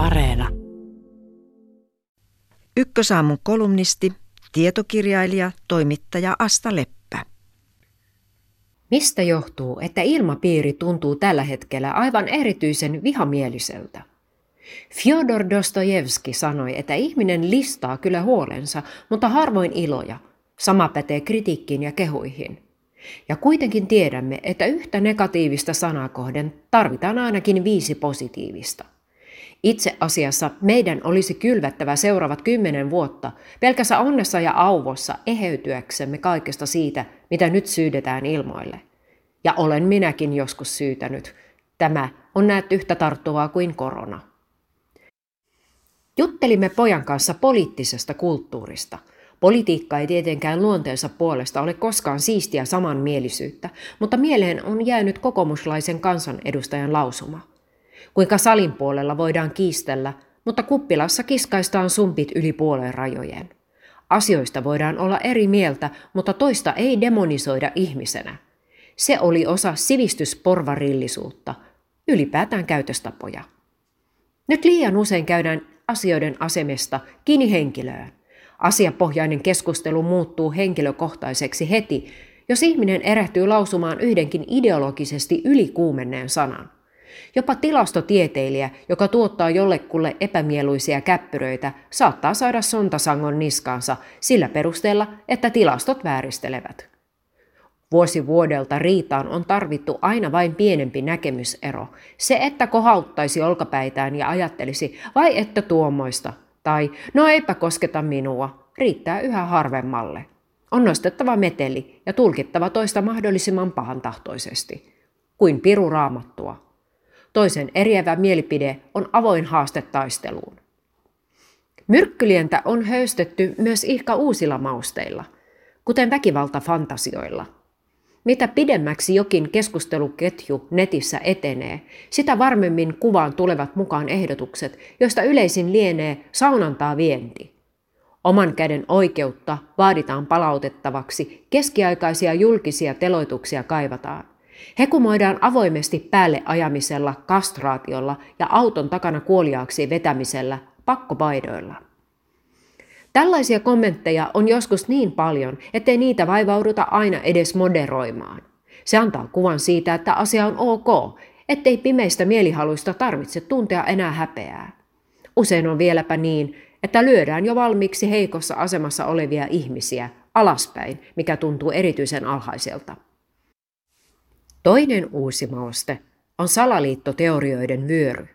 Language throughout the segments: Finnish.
Areena. Ykkösaamun kolumnisti, tietokirjailija, toimittaja Asta Leppä. Mistä johtuu, että ilmapiiri tuntuu tällä hetkellä aivan erityisen vihamieliseltä? Fyodor Dostojevski sanoi, että ihminen listaa kyllä huolensa, mutta harvoin iloja. Sama pätee kritiikkiin ja kehuihin. Ja kuitenkin tiedämme, että yhtä negatiivista sanaa kohden tarvitaan ainakin viisi positiivista. Itse asiassa meidän olisi kylvättävä seuraavat kymmenen vuotta pelkässä onnessa ja auvossa eheytyäksemme kaikesta siitä, mitä nyt syydetään ilmoille. Ja olen minäkin joskus syytänyt. Tämä on näet yhtä tarttuvaa kuin korona. Juttelimme pojan kanssa poliittisesta kulttuurista. Politiikka ei tietenkään luonteensa puolesta ole koskaan siistiä samanmielisyyttä, mutta mieleen on jäänyt kokoomuslaisen kansanedustajan lausuma. Kuinka salin puolella voidaan kiistellä, mutta kuppilassa kiskaistaan sumpit yli puolen rajojen. Asioista voidaan olla eri mieltä, mutta toista ei demonisoida ihmisenä. Se oli osa sivistysporvarillisuutta, ylipäätään käytöstapoja. Nyt liian usein käydään asioiden asemesta kiinni henkilöön. Asiapohjainen keskustelu muuttuu henkilökohtaiseksi heti, jos ihminen erehtyy lausumaan yhdenkin ideologisesti ylikuumenneen sanan. Jopa tilastotieteilijä, joka tuottaa jollekulle epämieluisia käppyröitä, saattaa saada sontasangon niskaansa sillä perusteella, että tilastot vääristelevät. Vuosi vuodelta riitaan on tarvittu aina vain pienempi näkemysero. Se, että kohauttaisi olkapäitään ja ajattelisi, vai että tuommoista, tai no eipä kosketa minua, riittää yhä harvemmalle. On nostettava meteli ja tulkittava toista mahdollisimman pahantahtoisesti, kuin piru raamattua. Toisen eriävä mielipide on avoin haaste taisteluun. Myrkkylientä on höystetty myös ihka uusilla mausteilla, kuten väkivaltafantasioilla – mitä pidemmäksi jokin keskusteluketju netissä etenee, sitä varmemmin kuvaan tulevat mukaan ehdotukset, joista yleisin lienee saunantaa vienti. Oman käden oikeutta vaaditaan palautettavaksi, keskiaikaisia julkisia teloituksia kaivataan. Hekumoidaan avoimesti päälle ajamisella, kastraatiolla ja auton takana kuoliaaksi vetämisellä, pakkopaidoilla. Tällaisia kommentteja on joskus niin paljon, ettei niitä vaivauduta aina edes moderoimaan. Se antaa kuvan siitä, että asia on ok, ettei pimeistä mielihaluista tarvitse tuntea enää häpeää. Usein on vieläpä niin, että lyödään jo valmiiksi heikossa asemassa olevia ihmisiä alaspäin, mikä tuntuu erityisen alhaiselta. Toinen uusi mauste on salaliittoteorioiden vyöry.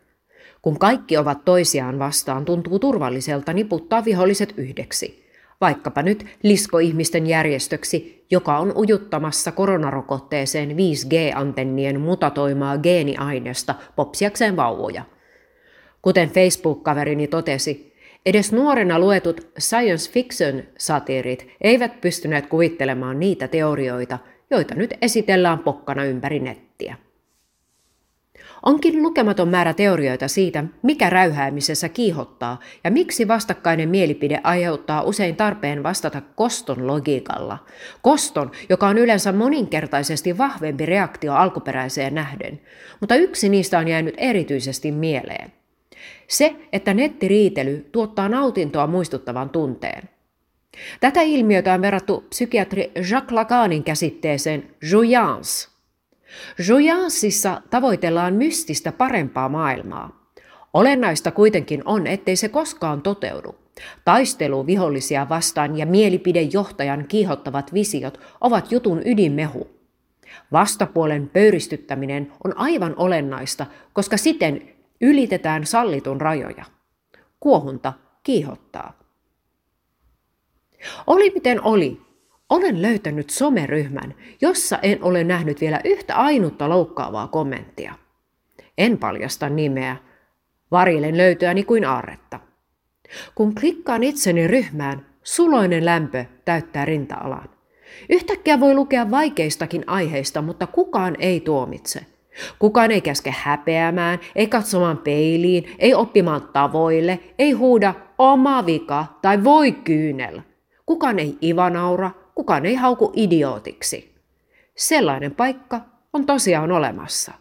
Kun kaikki ovat toisiaan vastaan, tuntuu turvalliselta niputtaa viholliset yhdeksi. Vaikkapa nyt liskoihmisten järjestöksi, joka on ujuttamassa koronarokotteeseen 5G-antennien mutatoimaa geeniaineesta popsiakseen vauvoja. Kuten Facebook-kaverini totesi, edes nuorena luetut science fiction-satiirit eivät pystyneet kuvittelemaan niitä teorioita, joita nyt esitellään pokkana ympäri nettiä. Onkin lukematon määrä teorioita siitä, mikä räyhäämisessä kiihottaa ja miksi vastakkainen mielipide aiheuttaa usein tarpeen vastata koston logiikalla. Koston, joka on yleensä moninkertaisesti vahvempi reaktio alkuperäiseen nähden, mutta yksi niistä on jäänyt erityisesti mieleen. Se, että nettiriitely tuottaa nautintoa muistuttavan tunteen. Tätä ilmiötä on verrattu psykiatri Jacques Lacanin käsitteeseen jouance – Joyansissa tavoitellaan mystistä parempaa maailmaa. Olennaista kuitenkin on, ettei se koskaan toteudu. Taistelu vihollisia vastaan ja mielipidejohtajan kiihottavat visiot ovat jutun ydinmehu. Vastapuolen pöyristyttäminen on aivan olennaista, koska siten ylitetään sallitun rajoja. Kuohunta kiihottaa. Oli miten oli, olen löytänyt someryhmän, jossa en ole nähnyt vielä yhtä ainutta loukkaavaa kommenttia. En paljasta nimeä. Varilen löytyäni kuin aarretta. Kun klikkaan itseni ryhmään, suloinen lämpö täyttää rinta-alan. Yhtäkkiä voi lukea vaikeistakin aiheista, mutta kukaan ei tuomitse. Kukaan ei käske häpeämään, ei katsomaan peiliin, ei oppimaan tavoille, ei huuda oma vika tai voi kyynel. Kukaan ei ivanaura, kukaan ei hauku idiootiksi. Sellainen paikka on tosiaan olemassa.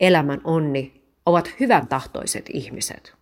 Elämän onni ovat hyvän tahtoiset ihmiset.